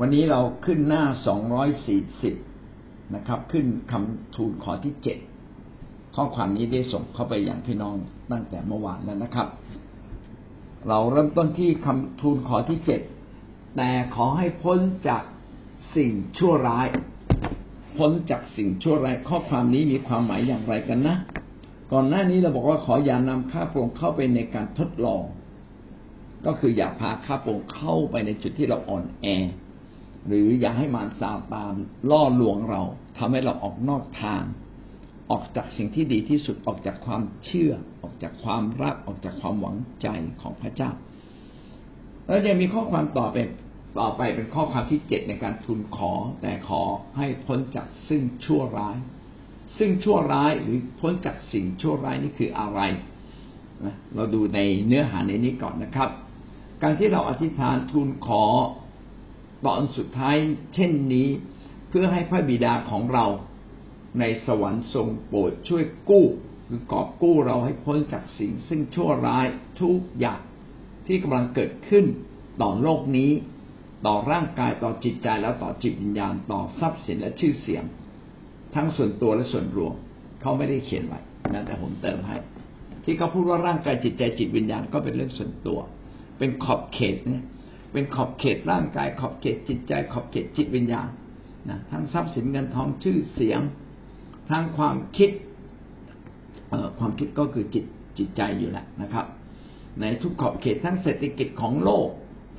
วันนี้เราขึ้นหน้าสองร้อยสี่สิบนะครับ ขึ้นคำทูลขอที่เจ็ดข้อความนี้ได้ส่งเข้าไปอย่างพี่น้องตั้งแต่เมื่อวานแล้วนะครับ เราเริ่มต้นที่คำทูลขอที่เจ็ดแต่ขอให้พ้นจากสิ่งชั่วร้าย พ้นจากสิ่งชั่วร้าย ข้อความนี้มีความหมายอย่างไรกันนะ ก่อนหน้านี้เราบอกว่าขออย่านำข้าพงเข้าไปในการทดลอง ก็คืออย่าพาข้าพงเข้าไปในจุดที่เราอ่อนแอ หรืออย่าให้มารซาตานล่อลวงเราทำให้เราออกนอกทาง ออกจากสิ่งที่ดีที่สุดออกจากความเชื่อ ออกจากความรักออกจากความหวังใจของพระเจ้า แล้วยังมีข้อความต่อไปต่อไปเป็นข้อความที่เจ็ดในการทูลขอ แต่ขอให้พ้นจากซึ่งชั่วร้าย ซึ่งชั่วร้ายหรือพ้นจากสิ่งชั่วร้ายนี่คืออะไรเราดูในเนื้อหาในนี้ก่อนนะครับ การที่เราอธิษฐานทูลขอ ตอนสุดท้ายเช่นนี้เพื่อให้พระบิดาของเราในสวรรค์ทรงโปรดช่วยกู้คือกอบกู้เราให้พ้นจากสิ่งซึ่งชั่วร้ายทุกอย่างที่กำลังเกิดขึ้นต่อโลกนี้ ต่อร่างกายต่อจิตใจแล้วต่อจิตวิญญาณต่อทรัพย์สินและชื่อเสียง ทั้งส่วนตัวและส่วนรวมเขาไม่ได้เขียนไว้นะแต่ผมเติมให้ ที่เขาพูดว่าร่างกายจิตใจจิตวิญญาณก็เป็นเรื่องส่วนตัว เป็นขอบเขตเนี่ย เป็นขอบเขตร่างกาย ขอบเขตจิตใจ ขอบเขตจิตวิญญาณนะทั้งทรัพย์สินเงินทองชื่อเสียง ทั้งความคิดเออความคิดก็คือจิตจิตใจอยู่แหละนะครับ ในทุกขอบเขตทั้งเศรษฐกิจของโลก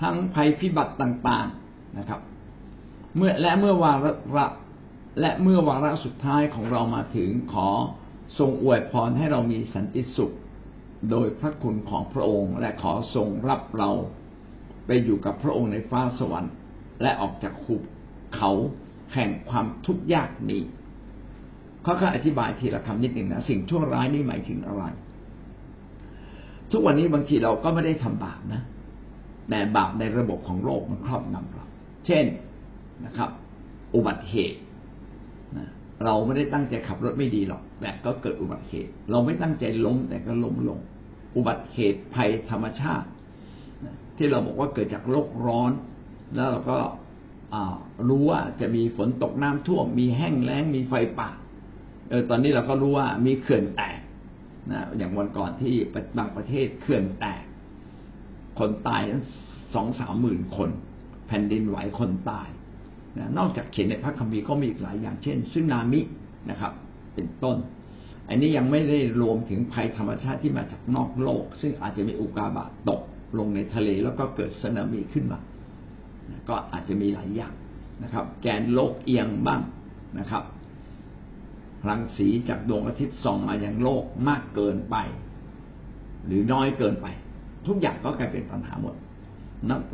ทั้งภัยพิบัติต่างๆนะครับ เมื่อและเมื่อวาระและเมื่อวาระสุดท้ายของเรามาถึงขอทรงอวยพรให้เรามีสันติสุข โดยพระคุณของพระองค์ และขอทรงรับเรา ไปอยู่กับพระองค์ในฟ้าสวรรค์ และออกจากขุบเขาแห่งความทุกข์ยากนี้เขาก็อธิบายทีละคำนิดหนึ่งนะสิ่งชั่วร้ายนี่หมายถึงอะไร ทุกวันนี้บางทีเราก็ไม่ได้ทำบาปนะแต่บาปในระบบของโลกมันครอบงำเรา เช่นนะครับ อุบัติเหตุนะเราไม่ได้ตั้งใจขับรถไม่ดีหรอก แต่ก็เกิดอุบัติเหตุ เราไม่ตั้งใจล้มแต่ก็ล้มลง อุบัติเหตุภัยธรรมชาติ ที่เราบอกว่าเกิดจากโลกร้อน แล้วเราก็รู้ว่าจะมีฝนตกน้ำท่วมมีแห้งแล้งมีไฟป่าเออตอนนี้เราก็รู้ว่ามีเขื่อนแตกนะอย่างวันก่อนที่บางประเทศเขื่อนแตก คนตายสองสามหมื่นคน แผ่นดินไหวคนตายนะนอกจากเขียนในพระคัมภีร์ก็มีอีกหลายอย่างเช่นซึนามินะครับ เป็นต้น อันนี้ยังไม่ได้รวมถึงภัยธรรมชาติที่มาจากนอกโลก ซึ่งอาจจะมีอุกาบาตตก ลงในทะเลแล้วก็เกิดสึนามิขึ้นมา ก็อาจจะมีหลายอย่างนะครับ แกนโลกเอียงบ้างนะครับรังสีจากดวงอาทิตย์ส่องมายังโลกมากเกินไป หรือน้อยเกินไป ทุกอย่างก็กลายเป็นปัญหาหมด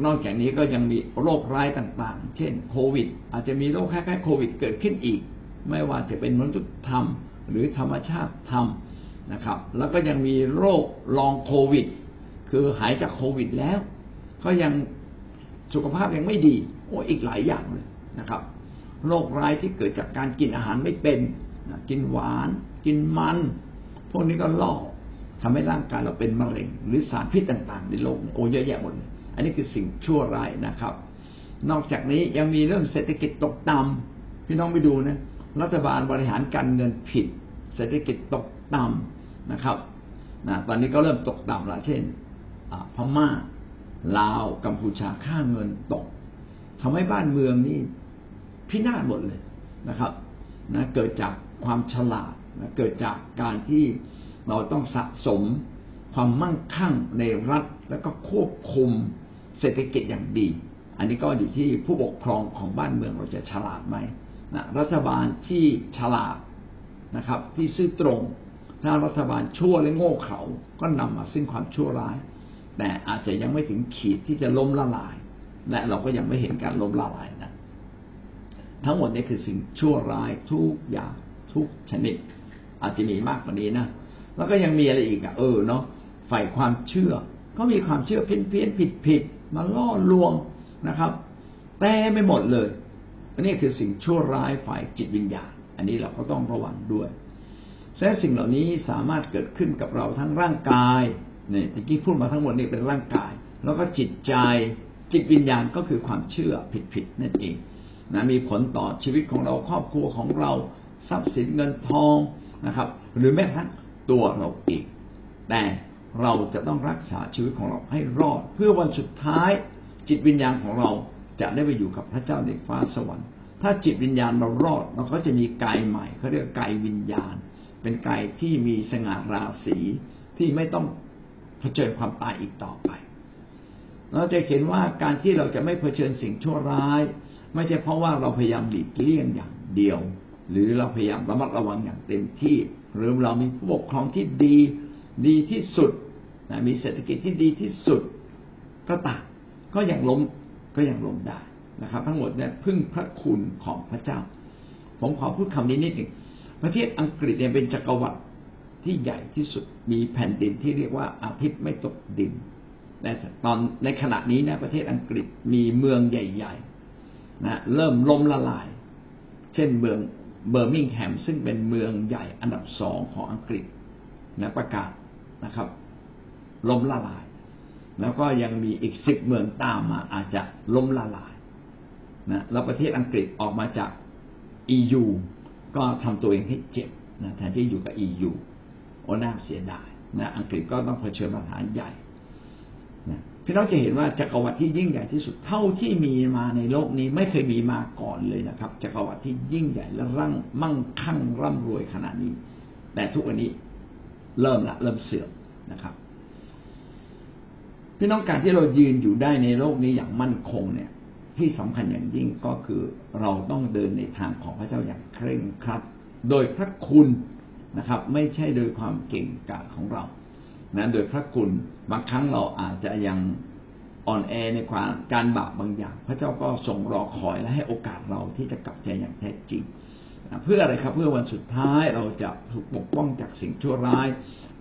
นอกจากนี้ก็ยังมีโรคร้ายต่างๆ เช่นโควิด อาจจะมีโรคคล้ายๆโควิดเกิดขึ้นอีก ไม่ว่าจะเป็นมนุษย์ทำหรือธรรมชาติทำนะครับ แล้วก็ยังมีโรคลองโควิด คือหายจากโควิดแล้ว ก็ยังสุขภาพยังไม่ดี โอ้อีกหลายอย่างเลยนะครับ โรคร้ายที่เกิดจากการกินอาหารไม่เป็นกินหวาน กินมัน พวกนี้ก็ล่อทำให้ร่างกายเราเป็นมะเร็ง หรือสารพิษต่าง ๆ ในโลกโอ้เยอะแยะหมดอันนี้คือสิ่งชั่วร้ายนะครับ นอกจากนี้ยังมีเรื่องเศรษฐกิจตกต่ำพี่น้องไปดูนะรัฐบาลบริหารการเงินผิด เศรษฐกิจตกต่ำนะครับนะตอนนี้ก็เริ่มตกต่ำแล้วเช่น พม่าลาวกัมพูชาค่าเงินตกทำให้บ้านเมืองนี่พินาศหมดเลยนะครับนะเกิดจากความฉลาดนะเกิดจากการที่เราต้องสะสมความมั่งคั่งในรัฐ แล้วก็ควบคุมเศรษฐกิจอย่างดี อันนี้ก็อยู่ที่ผู้ปกครองของบ้านเมืองเราจะฉลาดไหมนะรัฐบาลที่ฉลาดนะครับ ที่ซื่อตรง ถ้ารัฐบาลชั่วและโง่เขลาก็นำมาซึ่งความชั่วร้าย แต่อาจจะยังไม่ถึงขีดที่จะล้มละลาย และเราก็ยังไม่เห็นการล้มละลายนะทั้งหมดนี้คือสิ่งชั่วร้ายทุกอย่างทุกชนิด อาจจะมีมากกว่านี้นะแล้วก็ยังมีอะไรอีกอะเออเนาะฝ่ายความเชื่อ ก็มีความเชื่อเพี้ยนเพี้ยนผิดผิดมาล่อลวงนะครับ แต่ไม่หมดเลยอันนี้คือสิ่งชั่วร้ายฝ่ายจิตวิญญาณ อันนี้เราก็ต้องระวังด้วยและสิ่งเหล่านี้สามารถเกิดขึ้นกับเราทั้งร่างกาย นี่ยที่กี้พูดมาทั้งหมดนี่เป็นร่างกาย แล้วก็จิตใจจิตวิญญาณก็คือความเชื่อผิดๆนั่นเองนะมีผลต่อชีวิตของเราครอบครัวของเราทรัพย์สินเงินทองนะครับ หรือแม้กระทั่งตัวเราเองแต่เราจะต้องรักษาชีวิตของเราให้รอด เพื่อวันสุดท้ายจิตวิญญาณของเราจะได้ไปอยู่กับพระเจ้าในฟ้าสวรรค์ ถ้าจิตวิญญาณเรารอดเราก็จะมีกายใหม่เขาเรียกกายวิญญาณ เป็นกายที่มีสง่าราศีที่ไม่ต้อง เผชิญความตายอีกต่อไป เราจะเห็นว่าการที่เราจะไม่เผชิญสิ่งชั่วร้าย ไม่ใช่เพราะว่าเราพยายามหลีกเลี่ยงอย่างเดียว หรือเราพยายามระมัดระวังอย่างเต็มที่ หรือเรามีผู้ปกครองที่ดีดีที่สุดนะมีเศรษฐกิจที่ดีที่สุดก็ตามก็ยังล้มก็ยังล้มได้นะครับ ทั้งหมดเนี่ยพึ่งพระคุณของพระเจ้า ผมขอพูดคำนี้นิดหนึ่งประเทศอังกฤษเนี่ยเป็นจักรวรรดิ ที่ใหญ่ที่สุดมีแผ่นดินที่เรียกว่าอาทิตย์ไม่ตกดินแต่ตอนในขณะนี้นะประเทศอังกฤษมีเมืองใหญ่ๆนะเริ่มล้มละลาย เช่นเมืองเบอร์มิงแฮมซึ่งเป็นเมืองใหญ่อันดับสองของอังกฤษนะประกาศนะครับล้มละลาย แล้วก็ยังมีอีกสิบเมืองตามมาอาจจะล้มละลายนะแล้วประเทศอังกฤษออกมาจาก EU ก็ทำตัวเองให้เจ็บนะแทนที่อยู่กับ EU โอ้น่าเสียดายนะอังกฤษก็ต้องเผชิญปัญหาใหญ่นะพี่น้องจะเห็นว่าจักรวรรดิที่ยิ่งใหญ่ที่สุดเท่าที่มีมาในโลกนี้ไม่เคยมีมาก่อนเลยนะครับจักรวรรดิที่ยิ่งใหญ่และร่างมั่งคั่งร่ำรวยขนาดนี้ แต่ทุกวันนี้เริ่มละเริ่มเสื่อมนะครับ พี่น้องการที่เรายืนอยู่ได้ในโลกนี้อย่างมั่นคงเนี่ย ที่สำคัญอย่างยิ่งก็คือเราต้องเดินในทางของพระเจ้าอย่างเคร่งครัด โดยพระคุณ นะครับ ไม่ใช่โดยความเก่งกาจของเรานะโดยพระคุณบางครั้งเราอาจจะยังอ่อนแอในความการบาปบางอย่าง พระเจ้าก็ทรงรอคอยและให้โอกาสเราที่จะกลับใจอย่างแท้จริงเพื่ออะไรครับ เพื่อวันสุดท้ายเราจะถูกปกป้องจากสิ่งชั่วร้าย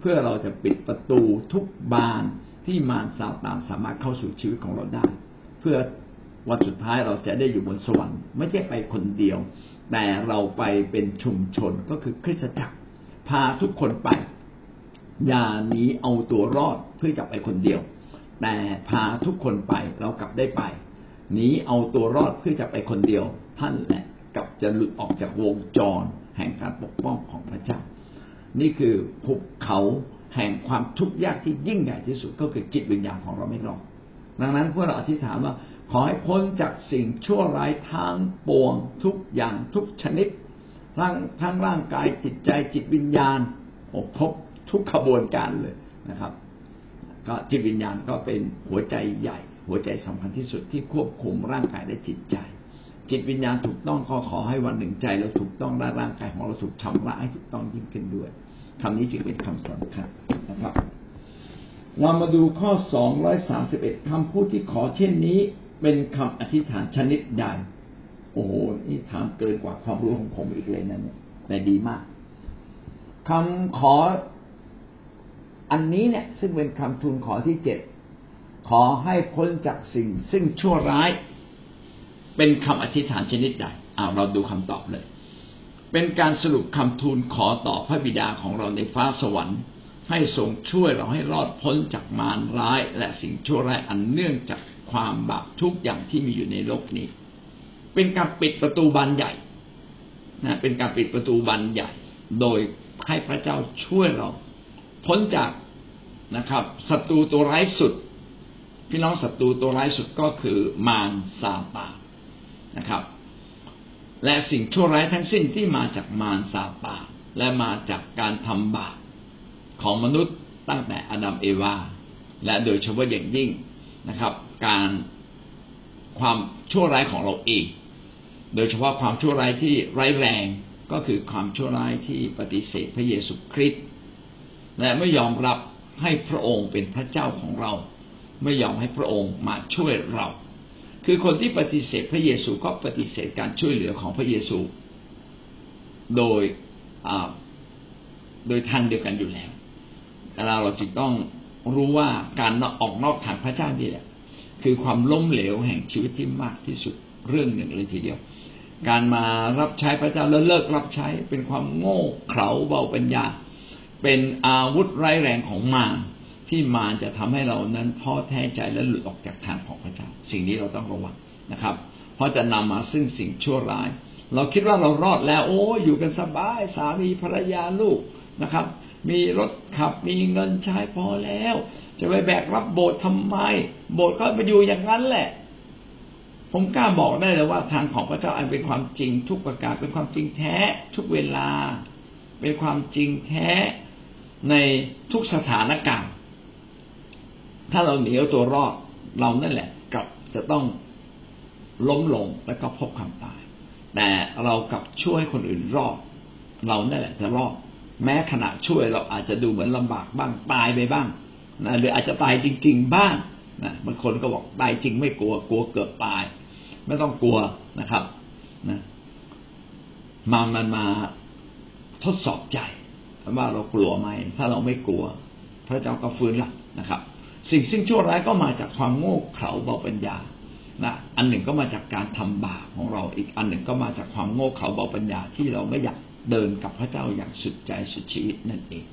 เพื่อเราจะปิดประตูทุกบานที่มารซาตานสามารถเข้าสู่ชีวิตของเราได้ เพื่อวันสุดท้ายเราจะได้อยู่บนสวรรค์ ไม่ใช่ไปคนเดียว แต่เราไปเป็นชุมชนก็คือคริสตจักร พาทุกคนไป อย่าหนีเอาตัวรอดเพื่อจะไปคนเดียว แต่พาทุกคนไปเรากลับได้ไปหนีเอาตัวรอดเพื่อจะไปคนเดียว ท่านแหละกลับจะหลุดออกจากวงจร แห่งการปกป้องของพระเจ้า นี่คือภูเขาแห่งความทุกข์ยากที่ยิ่งใหญ่ที่สุดก็คือจิตวิญญาณของเราไม่รอดดังนั้นพวกเราอธิษฐานว่าขอให้พ้นจากสิ่งชั่วร้ายทางปวงทุกอย่างทุกชนิด ร่างทั้งร่างกายจิตใจจิตวิญญาณโอ้ครบทุกขบวนการเลยนะครับ ก็จิตวิญญาณก็เป็นหัวใจใหญ่ หัวใจสำคัญที่สุดที่ควบคุมร่างกายและจิตใจ จิตวิญญาณถูกต้องก็ขอให้วันหนึ่งใจเราถูกต้องและร่างกายของเราถูกชำระให้ถูกต้องยิ่งขึ้นด้วยคำนี้จึงเป็นคำสำคัญนะครับ เรามาดูข้อสองร้อยสามสิบเอ็ดคำพูดที่ขอเช่นนี้เป็นคำอธิษฐานชนิดใด โอ้โหนี่ถามเกินกว่าความรู้ของผมอีกเลยนะเนี่ยแต่ดีมากคำขออันนี้เนี่ย ซึ่งเป็นคำทูลขอที่เจ็ดขอให้พ้นจากสิ่ง ซึ่งชั่วร้าย เป็นคำอธิษฐานชนิดใดอ้าวเราดูคำตอบเลย เป็นการสรุปคำทูลขอต่อพระบิดาของเราในฟ้าสวรรค์ ให้ทรงช่วยเราให้รอดพ้นจากมารร้าย และสิ่งชั่วร้ายอันเนื่องจากความบาปทุกอย่างที่มีอยู่ในโลกนี้ เป็นการปิดประตูบานใหญ่นะเป็นการปิดประตูบานใหญ่ โดยให้พระเจ้าช่วยเราพ้นจากนะครับศัตรูตัวร้ายสุด พี่น้องศัตรูตัวร้ายสุดก็คือมารซาตานนะครับ และสิ่งชั่วร้ายทั้งสิ้นที่มาจากมารซาตานและมาจากการทำบาปของมนุษย์ตั้งแต่อดัมเอวา และโดยเฉพาะอย่างยิ่งนะครับ การความชั่วร้ายของเราเอง โดยเฉพาะความชั่วร้ายที่ร้ายแรงก็คือความชั่วร้ายที่ปฏิเสธพระเยซูคริสต์และไม่ยอมรับให้พระองค์เป็นพระเจ้าของเรา ไม่ยอมให้พระองค์มาช่วยเรา คือคนที่ปฏิเสธพระเยซูก็ปฏิเสธการช่วยเหลือของพระเยซู โดยโดยทางเดียวกันอยู่แล้วเราเราจึงต้องรู้ว่าการออกนอกทางพระเจ้านี่แหละ คือความล้มเหลวแห่งชีวิตที่มากที่สุดเรื่องหนึ่งเลยทีเดียว การมารับใช้พระเจ้าแล้วเลิกรับใช้เป็นความโง่เขลาเบาปัญญา เป็นอาวุธร้ายแรงของมารที่มารจะทำให้เรานั้นท้อแท้ใจและหลุดออกจากทางของพระเจ้า สิ่งนี้เราต้องระวังนะครับ เพราะจะนำมาซึ่งสิ่งชั่วร้าย เราคิดว่าเรารอดแล้ว โอ้อยู่กันสบายสามีภรรยาลูกนะครับ มีรถขับมีเงินใช้พอแล้ว จะไปแบกรับโบสถ์ทำไม โบสถ์ก็ไปอยู่อย่างนั้นแหละ ผมกล้าบอกได้เลยว่าทางของพระเจ้าอันเป็นความจริงทุกประการเป็นความจริงแท้ทุกเวลา เป็นความจริงแท้ในทุกสถานการณ์ ถ้าเราหนีเอาตัวรอดเรานั่นแหละกลับจะต้องล้มลงแล้วก็พบความตาย แต่เรากลับช่วยคนอื่นรอด เรานั่นแหละจะรอด แม้ขณะช่วยเราอาจจะดูเหมือนลำบากบ้างตายไปบ้างนะหรืออาจจะตายจริง ๆ บ้างนะบางคนก็บอกตายจริงไม่กลัวกลัวเกือบตาย ไม่ต้องกลัวนะครับนะมามันมาทดสอบใจว่าเรากลัวไหม ถ้าเราไม่กลัว พระเจ้าก็ฟื้นละนะครับ สิ่งซึ่งชั่วร้ายก็มาจากความโง่เขลาเบาปัญญานะอันหนึ่งก็มาจากการทำบาปของเรา อีกอันหนึ่งก็มาจากความโง่เขลาเบาปัญญาที่เราไม่อยากเดินกับพระเจ้าอย่างสุดใจสุดชีวิตนั่นเอง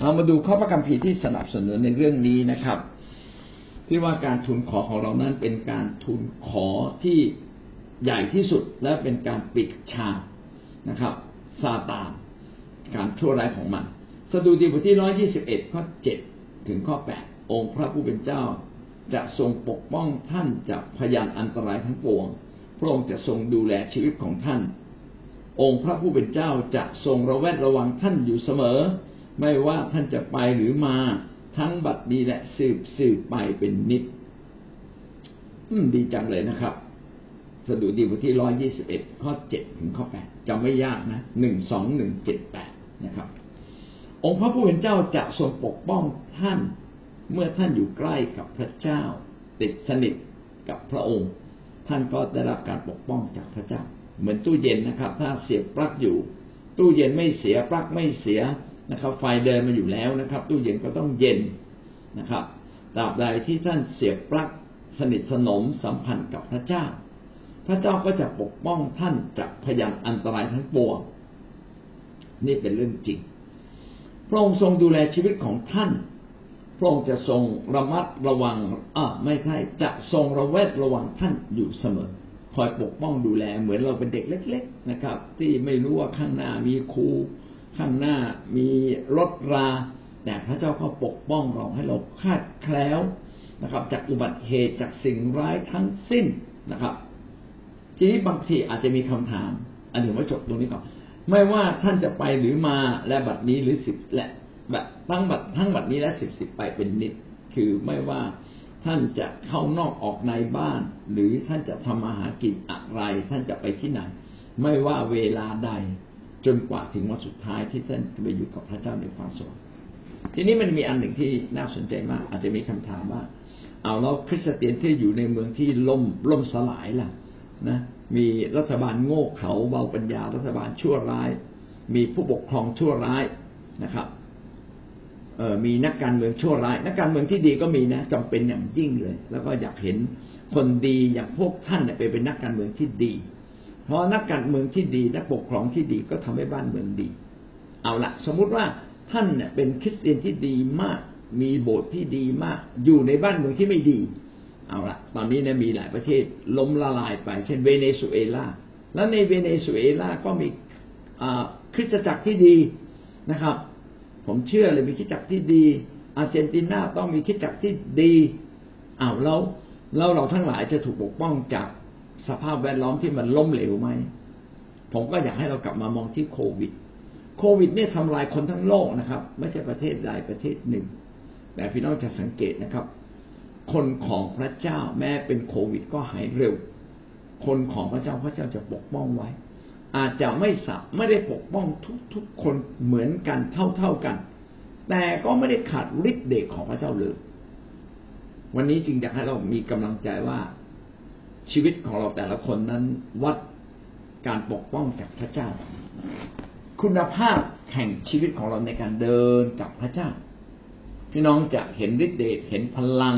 เรามาดูข้อพระคัมภีร์ที่สนับสนุนในเรื่องนี้นะครับ ที่ว่าการทูลขอของเรานั้นเป็นการทูลขอที่ใหญ่ที่สุดและเป็นการปิดฉากนะครับซาตานการชั่วร้ายของมัน สดุดีบทที่ร้อยยี่สิบเอ็ดข้อเจ็ดถึงข้อแปดองค์พระผู้เป็นเจ้า จะทรงปกป้องท่านจากพยานอันตรายทั้งปวง พระองค์จะทรงดูแลชีวิตของท่าน องค์พระผู้เป็นเจ้าจะทรงระแวดระวังท่านอยู่เสมอ ไม่ว่าท่านจะไปหรือมา ทั้งบัดนี้และสืบสืบไปเป็นนิดดีจังเลยนะครับ สดุดีบทที่ร้อยยี่สิบเอ็ดข้อเจ็ดถึงข้อแปดจำไม่ยากนะหนึ่งสองหนึ่งเจ็ดแปดนะครับ องค์พระผู้เป็นเจ้าจะทรงปกป้องท่าน เมื่อท่านอยู่ใกล้กับพระเจ้า ติดสนิทกับพระองค์ ท่านก็ได้รับการปกป้องจากพระเจ้า เหมือนตู้เย็นนะครับ ถ้าเสียบปลั๊กอยู่ ตู้เย็นไม่เสียปลั๊กไม่เสีย นะครับ ไฟเดินมาอยู่แล้วนะครับ ตู้เย็นก็ต้องเย็นนะครับตราบใดที่ท่านเสียบปลั๊กสนิทสนมสัมพันธ์กับพระเจ้า พระเจ้าก็จะปกป้องท่านจากพยานอันตรายทั้งปวง นี่เป็นเรื่องจริง พระองค์ทรงดูแลชีวิตของท่าน พระองค์จะทรงระมัดระวังอ่าไม่ใช่จะทรงระแวดระวังท่านอยู่เสมอ คอยปกป้องดูแลเหมือนเราเป็นเด็กเล็ก ๆ นะครับ ที่ไม่รู้ว่าข้างหน้ามีครู ข้างหน้ามีรถรา แต่พระเจ้าก็ปกป้องเราให้เราคาดแคล้วนะครับ จากอุบัติเหตุจากสิ่งร้ายทั้งสิ้นนะครับ ทีนี้บางทีอาจจะมีคำถาม อันนี้ว่าจบตรงนี้ก่อนไม่ว่าท่านจะไปหรือมาและบัดนี้หรือสิบและแบบทั้งบัดทั้งบัดนี้และสิบสิบไปเป็นนิด คือไม่ว่าท่านจะเข้านอกออกในบ้าน หรือท่านจะทำอาหากินอะไร ท่านจะไปที่ไหน ไม่ว่าเวลาใด จนกว่าถึงวันสุดท้ายที่ท่านจะไปอยู่กับพระเจ้าในความสวรรค์ทีนี้มันมีอันหนึ่งที่น่าสนใจมาก อาจจะมีคำถามว่า เอาแล้วคริสเตียนที่อยู่ในเมืองที่ล่มล่มสลายล่ะนะมีรัฐบาลโง่เขลาเบาปัญญารัฐบาลชั่วร้าย มีผู้ปกครองชั่วร้ายนะครับเออมีนักการเมืองชั่วร้าย นักการเมืองที่ดีก็มีนะจำเป็นอย่างยิ่งเลย แล้วก็อยากเห็นคนดีอย่างพวกท่านเนี่ยไปเป็นนักการเมืองที่ดี เพราะนักการเมืองที่ดีนักปกครองที่ดีก็ทำให้บ้านเมืองดี เอาละสมมุติว่าท่านเนี่ยเป็นคริสเตียนที่ดีมาก มีโบสถ์ที่ดีมาก อยู่ในบ้านเมืองที่ไม่ดี เอาละตอนนี้เนี่ยมีหลายประเทศล้มละลายไป เช่นเวเนซุเอลาแล้วในเวเนซุเอลาก็มีคริสตจักรที่ดีนะครับ ผมเชื่อเลยมีคริสตจักรที่ดี อาร์เจนตินาต้องมีคริสตจักรที่ดีอ้าวแล้วแล้วเราทั้งหลายจะถูกปกป้องจาก สภาพแวดล้อมที่มันล้มเหลวไหม ผมก็อยากให้เรากลับมามองที่โควิด โควิดเนี่ยทำลายคนทั้งโลกนะครับ ไม่ใช่ประเทศใดประเทศหนึ่ง แต่พี่น้องจะสังเกตนะครับ คนของพระเจ้าแม้เป็นโควิดก็หายเร็ว คนของพระเจ้าพระเจ้าจะปกป้องไว้ อาจจะไม่สับไม่ได้ปกป้องทุกๆคนเหมือนกันเท่าๆกัน แต่ก็ไม่ได้ขาดฤทธิ์เดชของพระเจ้าเลย วันนี้จึงอยากให้เรามีกำลังใจว่า ชีวิตของเราแต่ละคนนั้นวัดการปกป้องจากพระเจ้า คุณภาพแห่งชีวิตของเราในการเดินกับพระเจ้าพี่น้องจะเห็นฤทธิ์เดชเห็นพลัง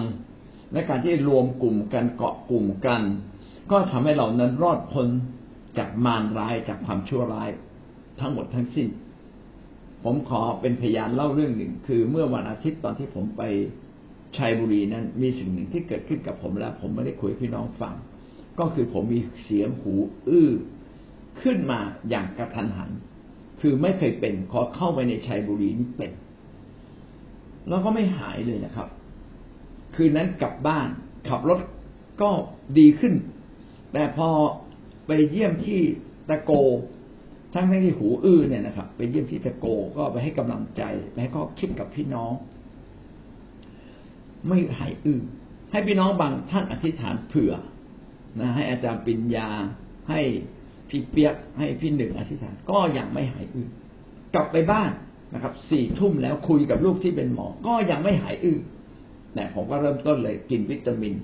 และการที่รวมกลุ่มกันเกาะกลุ่มกัน ก็ทำให้เรานั้นรอดพ้นจากมารร้ายจากความชั่วร้ายทั้งหมดทั้งสิ้น ผมขอเป็นพยานเล่าเรื่องหนึ่ง คือเมื่อวันอาทิตย์ตอนที่ผมไปชัยบุรีนั้น มีสิ่งหนึ่งที่เกิดขึ้นกับผมแล้ว ผมไม่ได้คุยพี่น้องฟัง ก็คือผมมีเสียงหูอื้อขึ้นมาอย่างกระทันหัน คือไม่เคยเป็นขอเข้าไปในชัยบุรีนี่เป็น แล้วก็ไม่หายเลยนะครับ คืนนั้นกลับบ้าน ขับรถก็ดีขึ้น แต่พอไปเยี่ยมที่ตะโก ทั้งที่หูอื้อเนี่ยนะครับ ไปเยี่ยมที่ตะโกก็ไปให้กำลังใจไปให้ข้อคิดกับพี่น้อง ไม่หายอื้อให้พี่น้องบางท่านอธิษฐานเผื่อ นะให้อาจารย์ปิญญา ให้พี่เปียกให้พี่หนึ่งอธิษฐานก็ยังไม่หายอื้อกลับไปบ้านนะครับสี่ทุ่มแล้วคุยกับลูกที่เป็นหมอ ก็ยังไม่หายอื้อเนี่ผมก็เริ่มต้นเลยกินวิตามิน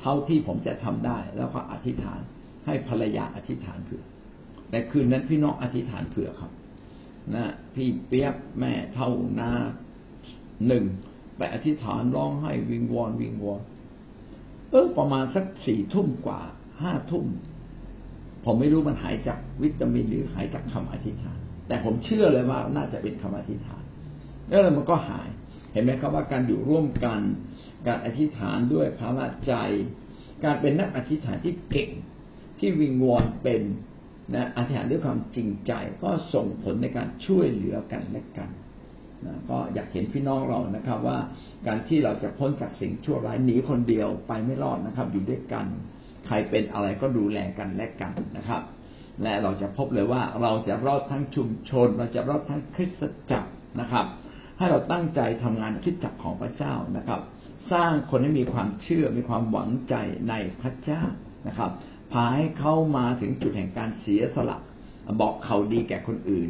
เท่าที่ผมจะทำได้ แล้วก็อธิษฐานให้ภรรยาอธิษฐานเผื่อ แต่คืนนั้นพี่น้องอธิษฐานเผื่อครับ นะพี่เปียกแม่เท่านาหนึ่งไปอธิษฐานร้องให้วิงวอนวิงวอนเออประมาณสักสี่ทุ่มกว่า ห้าทุ่ม ผมไม่รู้มันหายจากวิตามินหรือหายจากคำอธิษฐาน แต่ผมเชื่อเลยว่าน่าจะเป็นคำอธิษฐานแล้วมันก็หาย เห็นไหมครับว่าการอยู่ร่วมกัน การอธิษฐานด้วยพระใจ การเป็นนักอธิษฐานที่เก่ง ที่วิงวอนเป็นนะอธิษฐานด้วยความจริงใจก็ส่งผลในการช่วยเหลือกันและกันนะก็อยากเห็นพี่น้องเรานะครับว่าการที่เราจะพ้นจากสิ่งชั่วร้ายหนีคนเดียวไปไม่รอดนะครับ อยู่ด้วยกัน ใครเป็นอะไรก็ดูแลกันและกันนะครับ และเราจะพบเลยว่าเราจะรอดทั้งชุมชน เราจะรอดทั้งคริสตจักรนะครับ ให้เราตั้งใจทำงานคิดจักรของพระเจ้านะครับ สร้างคนให้มีความเชื่อมีความหวังใจในพระเจ้านะครับพาให้เข้ามาถึงจุดแห่งการเสียสละ บอกเขาดีแก่คนอื่น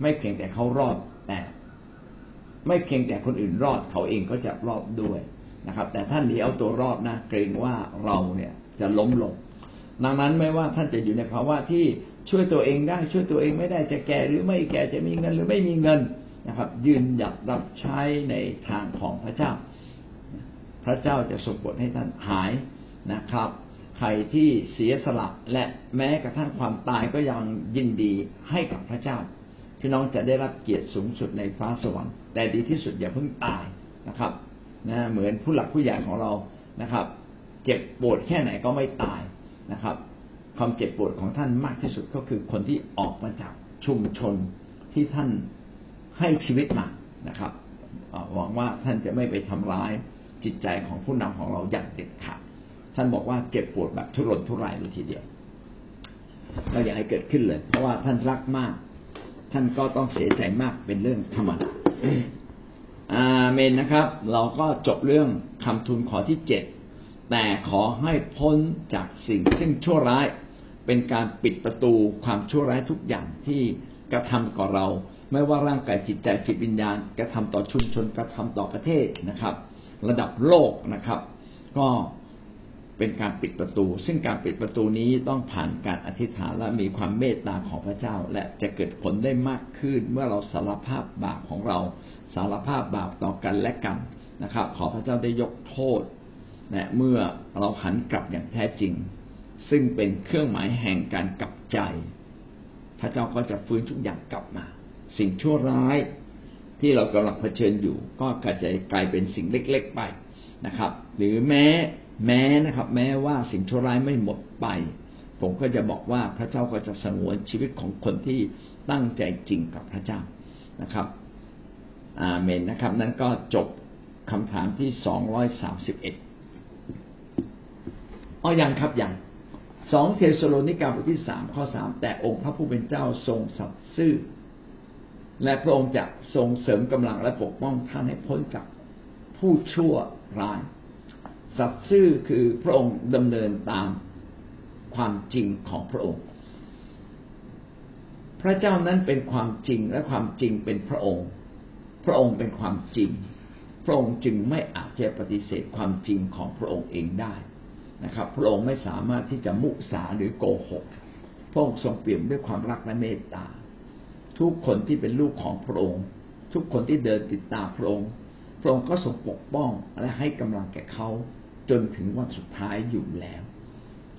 ไม่เพียงแต่เขารอดแต่ไม่เพียงแต่คนอื่นรอดเขาเองก็จะรอดด้วยนะครับ แต่ท่านนี้เอาตัวรอดนะเกรงว่าเราเนี่ย จะล้มลง ดังนั้นไม่ว่าท่านจะอยู่ในภาวะที่ช่วยตัวเองได้ช่วยตัวเองไม่ได้จะแก่หรือไม่แก่จะมีเงินหรือไม่มีเงินนะครับ ยืนหยัดรับใช้ในทางของพระเจ้า พระเจ้าจะส่งบทให้ท่านหายนะครับ ใครที่เสียสละและแม้กระทั่งความตายก็ยังยินดีให้กับพระเจ้าพี่น้องจะได้รับเกียรติสูงสุดในฟ้าสวรรค์แต่ดีที่สุดอย่าเพิ่งตายนะครับนะเหมือนผู้หลักผู้ใหญ่ของเรานะครับ เจ็บปวดแค่ไหนก็ไม่ตายนะครับ ความเจ็บปวดของท่านมากที่สุดก็คือคนที่ออกมาจากชุมชนที่ท่านให้ชีวิตมานะครับหวังว่าท่านจะไม่ไปทำร้ายจิตใจของผู้นำของเราอย่างเด็ดขาดท่านบอกว่าเจ็บปวดแบบทุรนทุรายเลยทีเดียวเราอยากให้เกิดขึ้นเลย เพราะว่าท่านรักมาก ท่านก็ต้องเสียใจมากเป็นเรื่องธรรมดาอาเมนนะครับ เราก็จบเรื่องคำทูลขอที่เจ็ด แต่ขอให้พ้นจากสิ่งซึ่งชั่วร้ายเป็นการปิดประตูความชั่วร้ายทุกอย่างที่กระทำก่อเรา ไม่ว่าร่างกายจิตใจจิตวิญญาณกระทำต่อชุมชนกระทำต่อประเทศนะครับ ระดับโลกนะครับ ก็เป็นการปิดประตู ซึ่งการปิดประตูนี้ต้องผ่านการอธิษฐานและมีความเมตตาของพระเจ้า และจะเกิดผลได้มากขึ้น เมื่อเราสารภาพบาปของเรา สารภาพบาปต่อกันและกันนะครับ ขอพระเจ้าได้ยกโทษ และเมื่อเราหันกลับอย่างแท้จริง ซึ่งเป็นเครื่องหมายแห่งการกลับใจ พระเจ้าก็จะฟื้นทุกอย่างกลับมา สิ่งชั่วร้ายที่เรากำลังเผชิญอยู่ ก็กระจายกลายเป็นสิ่งเล็ก ๆไปนะครับ หรือแม้แม้นะครับ แม้ว่าสิ่งชั่วร้ายไม่หมดไป ผมก็จะบอกว่าพระเจ้าก็จะสงวนชีวิตของคนที่ตั้งใจจริงกับพระเจ้านะครับอาเมนนะครับ นั้นก็จบคำถามที่สองร้อยสามสิบเอ็ด อ๋อยังครับยังสองเทสโลนิกาบทที่สามข้อสามแต่องค์พระผู้เป็นเจ้าทรงสัตย์ซื่อ และพระองค์จะทรงเสริมกำลังและปกป้องท่านให้พ้นกับผู้ชั่วร้าย สัตย์ซื่อคือพระองค์ดำเนินตามความจริงของพระองค์ พระเจ้านั้นเป็นความจริงและความจริงเป็นพระองค์ พระองค์เป็นความจริง พระองค์จึงไม่อาจจะปฏิเสธความจริงของพระองค์เองได้ นะครับ พระองค์ไม่สามารถที่จะมุสาหรือโกหก พระองค์ทรงเปี่ยมด้วยความรักและเมตตา ทุกคนที่เป็นลูกของพระองค์ ทุกคนที่เดินติดตามพระองค์ พระองค์ก็ทรงปกป้องและให้กำลังแก่เขาจนถึงวันสุดท้ายอยู่แล้ว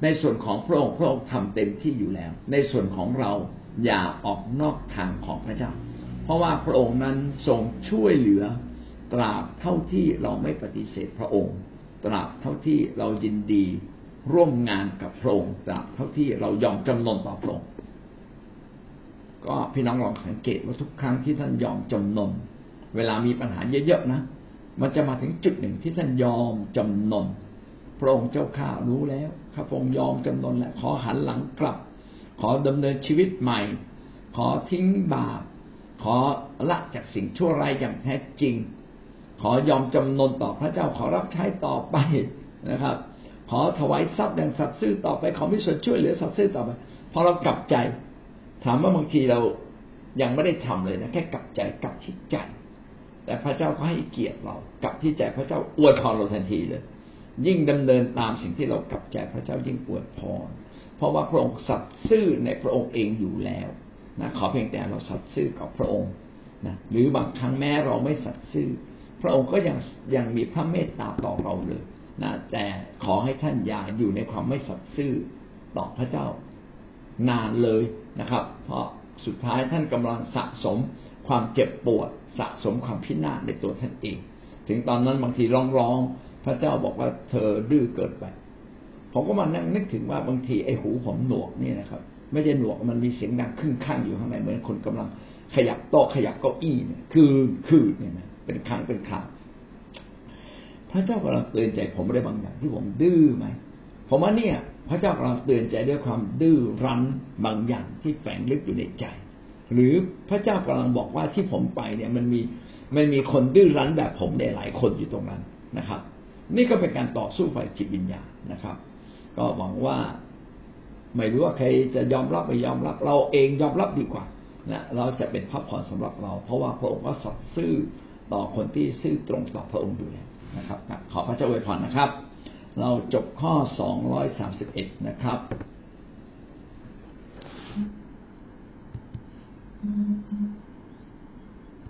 ในส่วนของพระองค์พระองค์ทำเต็มที่อยู่แล้ว ในส่วนของเราอย่าออกนอกทางของพระเจ้า เพราะว่าพระองค์นั้นทรงช่วยเหลือตราบเท่าที่เราไม่ปฏิเสธพระองค์ ตราบเท่าที่เรายินดีร่วมงานกับพระองค์ตราบเท่าที่เรายอมจำนนต่อพระองค์ก็พี่น้องลองสังเกตว่าทุกครั้งที่ท่านยอมจำนนเวลามีปัญหาเยอะๆนะ มันจะมาถึงจุดหนึ่งที่ท่านยอมจำนนพระองค์เจ้าข้ารู้แล้วข้าพระองค์ยอมจำนนแล้วขอหันหลังกลับ ขอดำเนินชีวิตใหม่ ขอทิ้งบาปขอละจากสิ่งชั่วร้ายอย่างแท้จริง ขอยอมจำนนต่อพระเจ้าขอรับใช้ต่อไปนะครับ ขอถวายทรัพย์อย่างสัตย์ซื่อต่อไป ขอมิส่วนช่วยเหลือสัตย์ซื่อต่อไปพอเรากลับใจ ถามว่าบางทีเรายังไม่ได้ทำเลยนะแค่กลับใจกลับที่ใจ แต่พระเจ้าก็ให้เกียรติเรากลับที่ใจพระเจ้าอวยพรเราทันทีเลย ยิ่งดำเนินตามสิ่งที่เรากลับใจพระเจ้ายิ่งอวยพรเพราะว่าพระองค์สัตย์ซื่อในพระองค์เองอยู่แล้วนะขอเพียงแต่เราสัตย์ซื่อกับพระองค์นะหรือบางครั้งแม้เราไม่สัตย์ซื่อ พระองค์ก็ยังยังมีพระเมตตาต่อเราเลยนะแต่ขอให้ท่านอย่าอยู่ในความไม่สัตย์ซื่อต่อพระเจ้านานเลยนะครับ เพราะสุดท้ายท่านกำลังสะสมความเจ็บปวดสะสมความพินาศในตัวท่านเอง ถึงตอนนั้นบางทีร้องร้องพระเจ้าบอกว่าเธอดื้อเกินไป ผมก็มานั่งนึกถึงว่าบางทีไอ้หูผมหนวกนี่นะครับ ไม่ใช่หนวกมันมีเสียงดังขึ้นข้างอยู่ข้างในเหมือนคนกำลังขยับโต๊ะขยับเก้าอี้เนี่ยคือคือเนี่ยนะ เป็นครั้งเป็นคราวพระเจ้ากำลังเตือนใจผมได้บางอย่างที่ผมดื้อไหมผมว่าเนี่ย พระเจ้ากำลังเตือนใจด้วยความดื้อรั้นบางอย่างที่แฝงลึกอยู่ในใจ หรือพระเจ้ากำลังบอกว่าที่ผมไปเนี่ย มันมีมันมีคนดื้อรั้นแบบผมได้หลายคนอยู่ตรงนั้นนะครับ นี่ก็เป็นการต่อสู้ฝ่ายจิตวิญญาณนะครับ ก็หวังว่าไม่รู้ว่าใครจะยอมรับไม่ยอมรับ เราเองยอมรับดีกว่านะเราจะเป็นพระพรสำหรับเรา เพราะว่าพระองค์ก็สัตย์ซื่อ ต่อคนที่ซื่อตรงต่อพระองค์อยู่แล้วนะครับ ขอพระเจ้าอวยพรนะครับ เราจบข้อสองร้อยสามสิบเอ็ดนะครับ Mm-hmm.